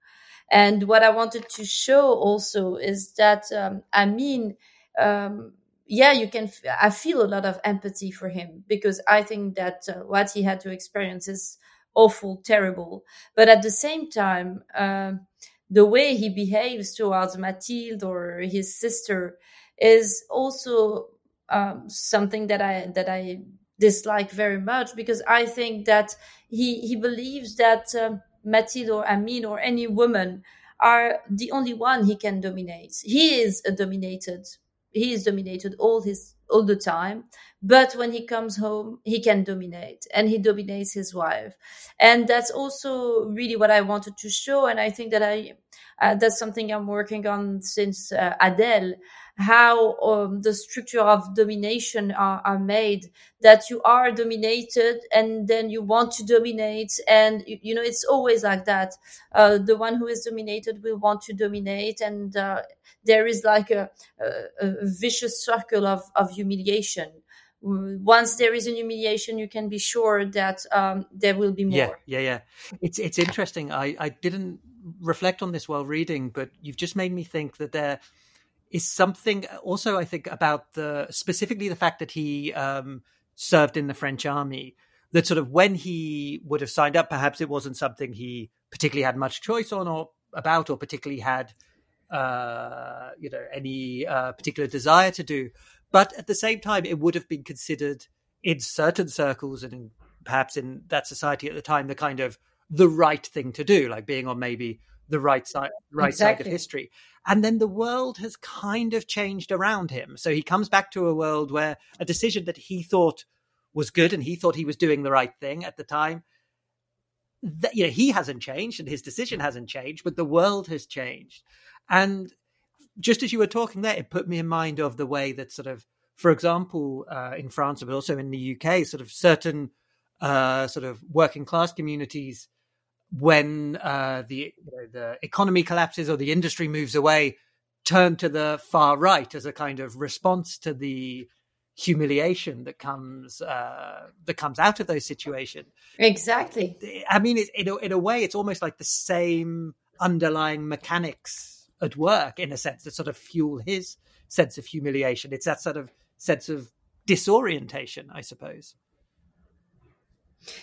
And what I wanted to show also is that, um, I mean, um, yeah, you can. F- I feel a lot of empathy for him because I think that uh, what he had to experience is awful, terrible. But at the same time, uh, the way he behaves towards Mathilde or his sister is also um, something that I that I dislike very much because I think that he he believes that um, Mathilde or Amin or any woman are the only one he can dominate. He is a dominated. He is dominated all his all the time. But when he comes home, he can dominate and he dominates his wife. And that's also really what I wanted to show. And I think that I, uh, that's something I'm working on since uh, Adele how um, the structure of domination are, are, made that you are dominated and then you want to dominate and you, you know it's always like that uh, the one who is dominated will want to dominate and uh, there is like a, a, a vicious circle of, of humiliation once there is an humiliation, you can be sure that um, there will be more. Yeah, yeah, yeah. It's it's interesting. I I didn't reflect on this while reading, but you've just made me think that there is something also I think about the specifically the fact that he um, served in the French army. That sort of when he would have signed up, perhaps it wasn't something he particularly had much choice on or about, or particularly had uh, you know any uh, particular desire to do. But at the same time, it would have been considered in certain circles and in, perhaps in that society at the time the kind of the right thing to do, like being on maybe the right side right exactly. side of history. And then the world has kind of changed around him. So he comes back to a world where a decision that he thought was good and he thought he was doing the right thing at the time. That, you know, he hasn't changed and his decision hasn't changed, but the world has changed. And just as you were talking there, it put me in mind of the way that sort of, for example, uh, in France, but also in the UK, sort of certain uh, sort of working class communities when uh, the you know, the economy collapses or the industry moves away, turn to the far right as a kind of response to the humiliation that comes uh, that comes out of those situations. Exactly. I mean, it, in a, in a way, it's almost like the same underlying mechanics at work in a sense that sort of fuel his sense of humiliation. It's that sort of sense of disorientation, I suppose.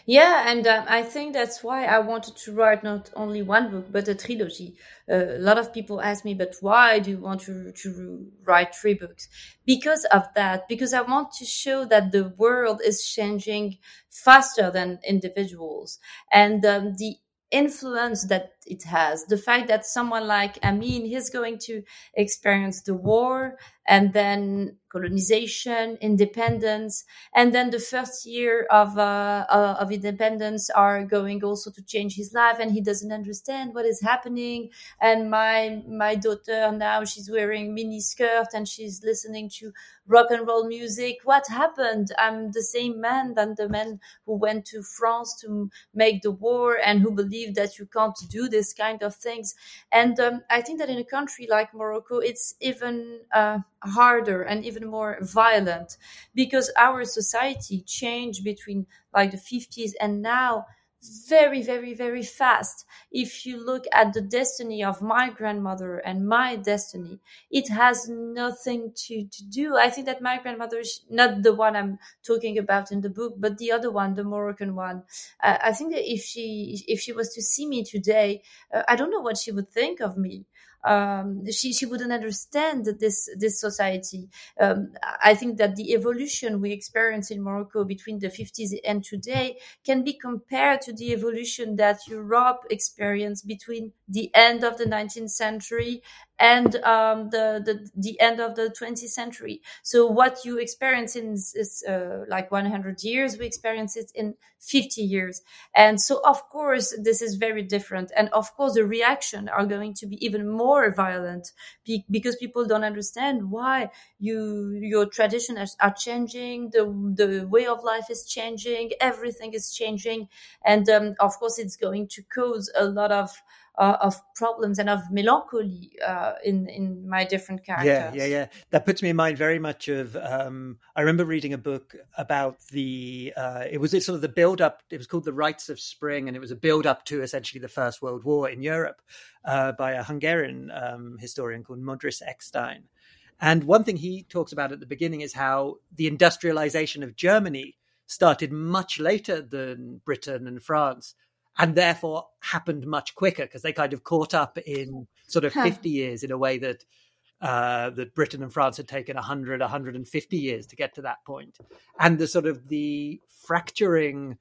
Yeah, and um, I think that's why I wanted to write not only one book but a trilogy. Uh, a lot of people ask me, "But why do you want to to write three books?" Because of that. Because I want to show that the world is changing faster than individuals, and um, the influence that it has. The fact that someone like amin he's going to experience the war and then colonization, independence, and then the first year of uh, uh, of independence are going also to change his life, and he doesn't understand what is happening. And my my daughter now she's wearing mini skirt and she's listening to rock and roll music. What happened? I'm the same man than the man who went to France to make the war and who believed that you can't do this kind of things. And um, I think that in a country like Morocco, it's even uh, harder and even more violent because our society changed between like the 50s and now very, very, very fast. If you look at the destiny of my grandmother and my destiny, it has nothing to, to do. I think that my grandmother is not the one I'm talking about in the book, but the other one, the Moroccan one. Uh, I think that if she, if she was to see me today, uh, I don't know what she would think of me um, she she wouldn't understand this this society. Um, I think that the evolution we experience in Morocco between the 50s and today can be compared to the evolution that Europe experienced between the end of the 19th century and um, the, the the end of the 20th century. So what you experience in is uh, like 100 years, we experience it in 50 years, and so of course this is very different, and of course the reaction are going to be even more violent because people don't understand why you your traditions are changing, the the way of life is changing, everything is changing, and um, of course it's going to cause a lot of uh, of problems and of melancholy uh, in in my different characters. Yeah, yeah, yeah. That puts me in mind very much of. Um, I remember reading a book about the. Uh, it was sort of the build up. It was called The Rites of Spring, and it was a build up to essentially the First World War in Europe uh, by a Hungarian um, historian called Modris Eckstein. And one thing he talks about at the beginning is how the industrialization of Germany started much later than Britain and France and therefore happened much quicker because they kind of caught up in sort of huh. 50 years in a way that uh, that Britain and France had taken 100, 150 years to get to that point. And the sort of the fracturing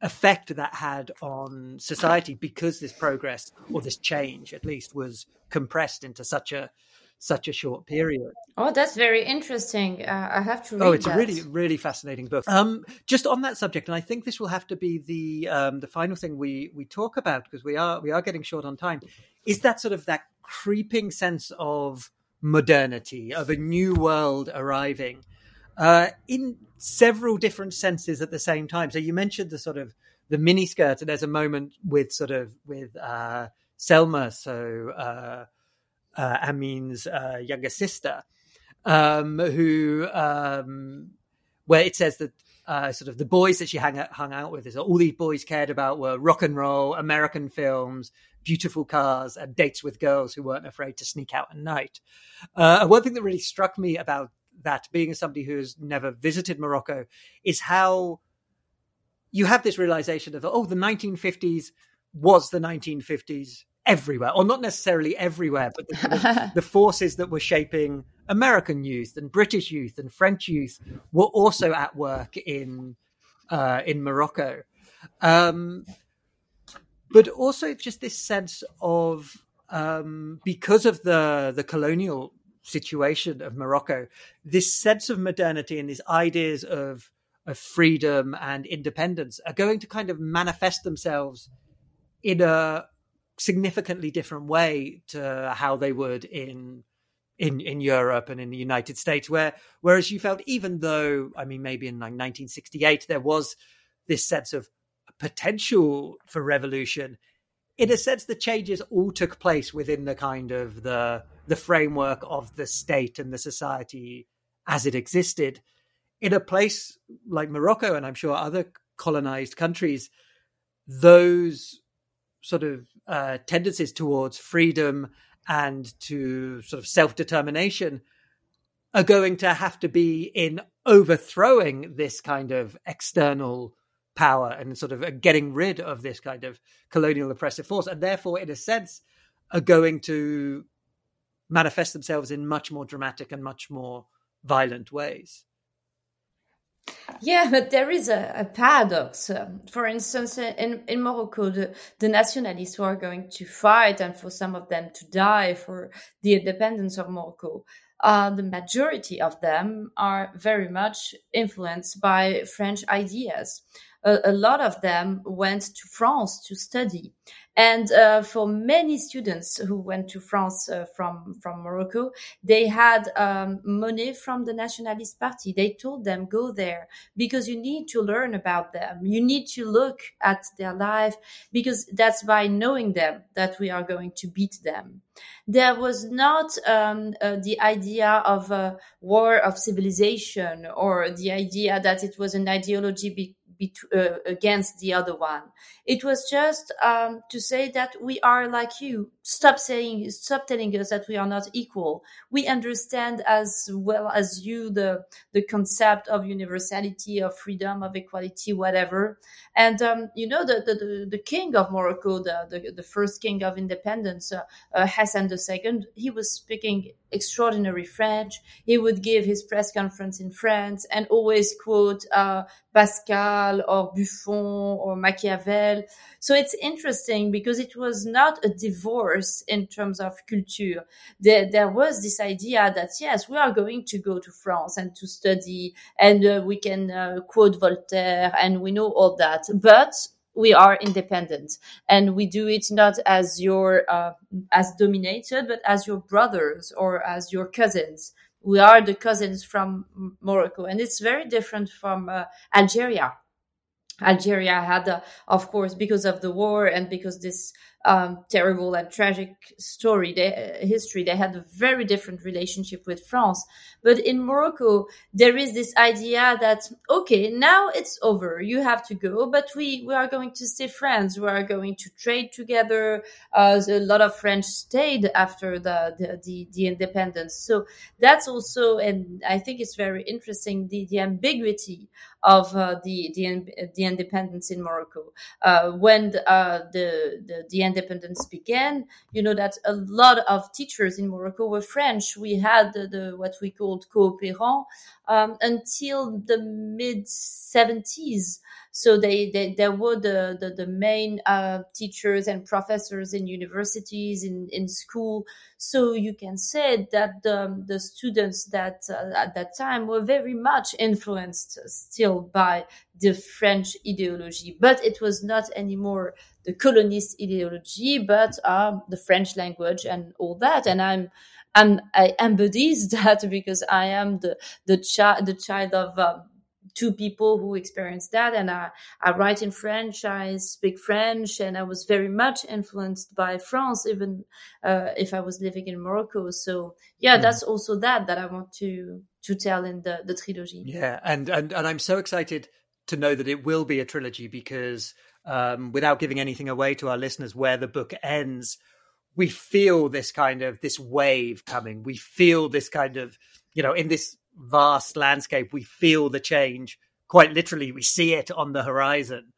effect that had on society because this progress or this change at least was compressed into such a such a short period. Oh, that's very interesting. Uh, I have to. oh, it's that. a really, really fascinating book. Um, just on that subject, and I think this will have to be the um, the final thing we we talk about because we are we are getting short on time. Is that sort of that creeping sense of modernity of a new world arriving uh, in several different senses at the same time? So you mentioned the sort of the miniskirt, and there's a moment with sort of with uh, Selma, so. Uh, uh, Amin's uh, younger sister, um, who um, where it says that uh, sort of the boys that she hung out, hung out with is all these boys cared about were rock and roll, American films, beautiful cars, and dates with girls who weren't afraid to sneak out at night. Uh, one thing that really struck me about that, being somebody who has never visited Morocco, is how you have this realization of oh, the 1950s was the 1950s everywhere, or not necessarily everywhere, but the, the, forces that were shaping American youth and British youth and French youth were also at work in uh, in Morocco. Um, but also just this sense of um, because of the the colonial situation of Morocco, this sense of modernity and these ideas of of freedom and independence are going to kind of manifest themselves in a significantly different way to how they would in in in Europe and in the United States, where whereas you felt even though I mean maybe in like 1968 there was this sense of potential for revolution, in a sense the changes all took place within the kind of the the framework of the state and the society as it existed. In a place like Morocco and I'm sure other colonized countries, those sort of uh, tendencies towards freedom and to sort of self determination are going to have to be in overthrowing this kind of external power and sort of getting rid of this kind of colonial oppressive force, and therefore, in a sense, are going to manifest themselves in much more dramatic and much more violent ways. Yeah, but there is a, a paradox. Um, for instance, in, in Morocco, the, the nationalists who are going to fight and for some of them to die for the independence of Morocco, uh, the majority of them are very much influenced by French ideas. A, a lot of them went to France to study. And uh, for many students who went to France uh, from from Morocco, they had um, money from the Nationalist Party. They told them go there because you need to learn about them. You need to look at their life because that's by knowing them that we are going to beat them. There was not um, uh, the idea of a war of civilization or the idea that it was an ideology. Be- uh, against the other one. It was just um, to say that we are like you. Stop saying, stop telling us that we are not equal. We understand as well as you the the concept of universality, of freedom, of equality, whatever. And um, you know the, the the king of Morocco, the the, the first king of independence, uh, uh, Hassan II. He was speaking extraordinary French. He would give his press conference in France and always quote uh, Pascal or Buffon or Machiavel. So it's interesting because it was not a divorce in terms of culture. There, there was this idea that yes, we are going to go to France and to study and uh, we can uh, quote Voltaire and we know all that, but we are independent and we do it not as your uh, as dominated but as your brothers or as your cousins we are the cousins from morocco and it's very different from uh, algeria. Algeria had uh, of course because of the war and because this um, terrible and tragic story, they, uh, history. They had a very different relationship with France. But in Morocco, there is this idea that, okay, now it's over. You have to go, but we, we are going to stay friends. We are going to trade together. Uh, a lot of French stayed after the, the, the, the, independence. So that's also, and I think it's very interesting, the, the ambiguity of uh, the, the, the independence in Morocco. Uh, when the, uh, the, the, the independence began, you know that a lot of teachers in Morocco were French. We had the, the what we called coopérants um, until the mid 70s. So they, they, they were the, the, the main uh, teachers and professors in universities, in, in school. So you can say that the, the students that uh, at that time were very much influenced still by the French ideology, but it was not anymore the colonist ideology, but um, the French language and all that. And I'm I'm, I embodies that because I am the the child the child of um, two people who experienced that, and I I write in French, I speak French, and I was very much influenced by France, even uh, if I was living in Morocco. So yeah, mm. that's also that that I want to to tell in the the trilogy. Yeah, and and and I'm so excited to know that it will be a trilogy because um, without giving anything away to our listeners, where the book ends we feel this kind of this wave coming. We feel this kind of, you know, in this vast landscape, we feel the change quite literally. We see it on the horizon.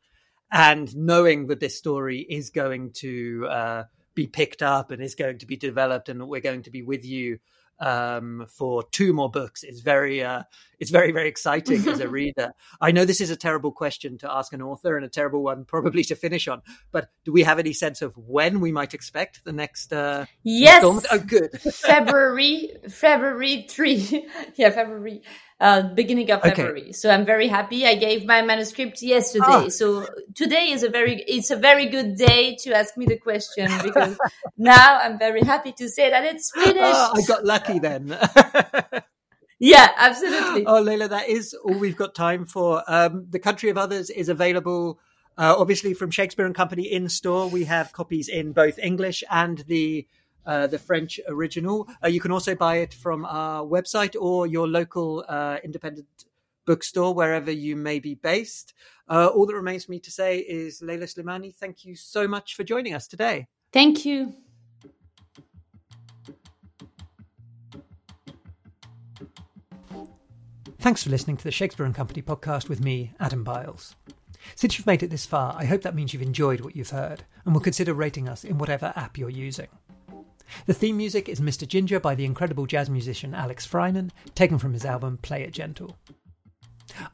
And knowing that this story is going to uh, be picked up and is going to be developed and we're going to be with you um, for two more books is very uh, it's very very exciting as a reader. I know this is a terrible question to ask an author and a terrible one probably to finish on, but do we have any sense of when we might expect the next? Uh, yes. Oh, good. February February three. yeah, February uh, beginning of February. Okay. So I'm very happy. I gave my manuscript yesterday. Oh. So today is a very, it's a very good day to ask me the question because now I'm very happy to say that it's finished. Oh, I got lucky then. yeah, absolutely. Oh, Leila, that is all we've got time for. Um, the Country of Others is available. Uh, obviously, from Shakespeare and Company in store, we have copies in both English and the uh, the French original. Uh, you can also buy it from our website or your local uh, independent bookstore, wherever you may be based. Uh, all that remains for me to say is, Leila Slimani, thank you so much for joining us today. Thank you. Thanks for listening to the Shakespeare and Company podcast with me, Adam Biles. Since you've made it this far, I hope that means you've enjoyed what you've heard and will consider rating us in whatever app you're using. The theme music is Mr. Ginger by the incredible jazz musician Alex Freiman, taken from his album Play It Gentle.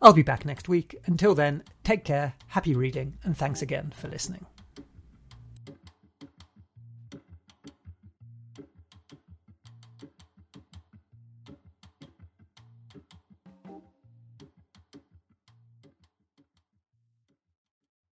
I'll be back next week. Until then, take care, happy reading, and thanks again for listening.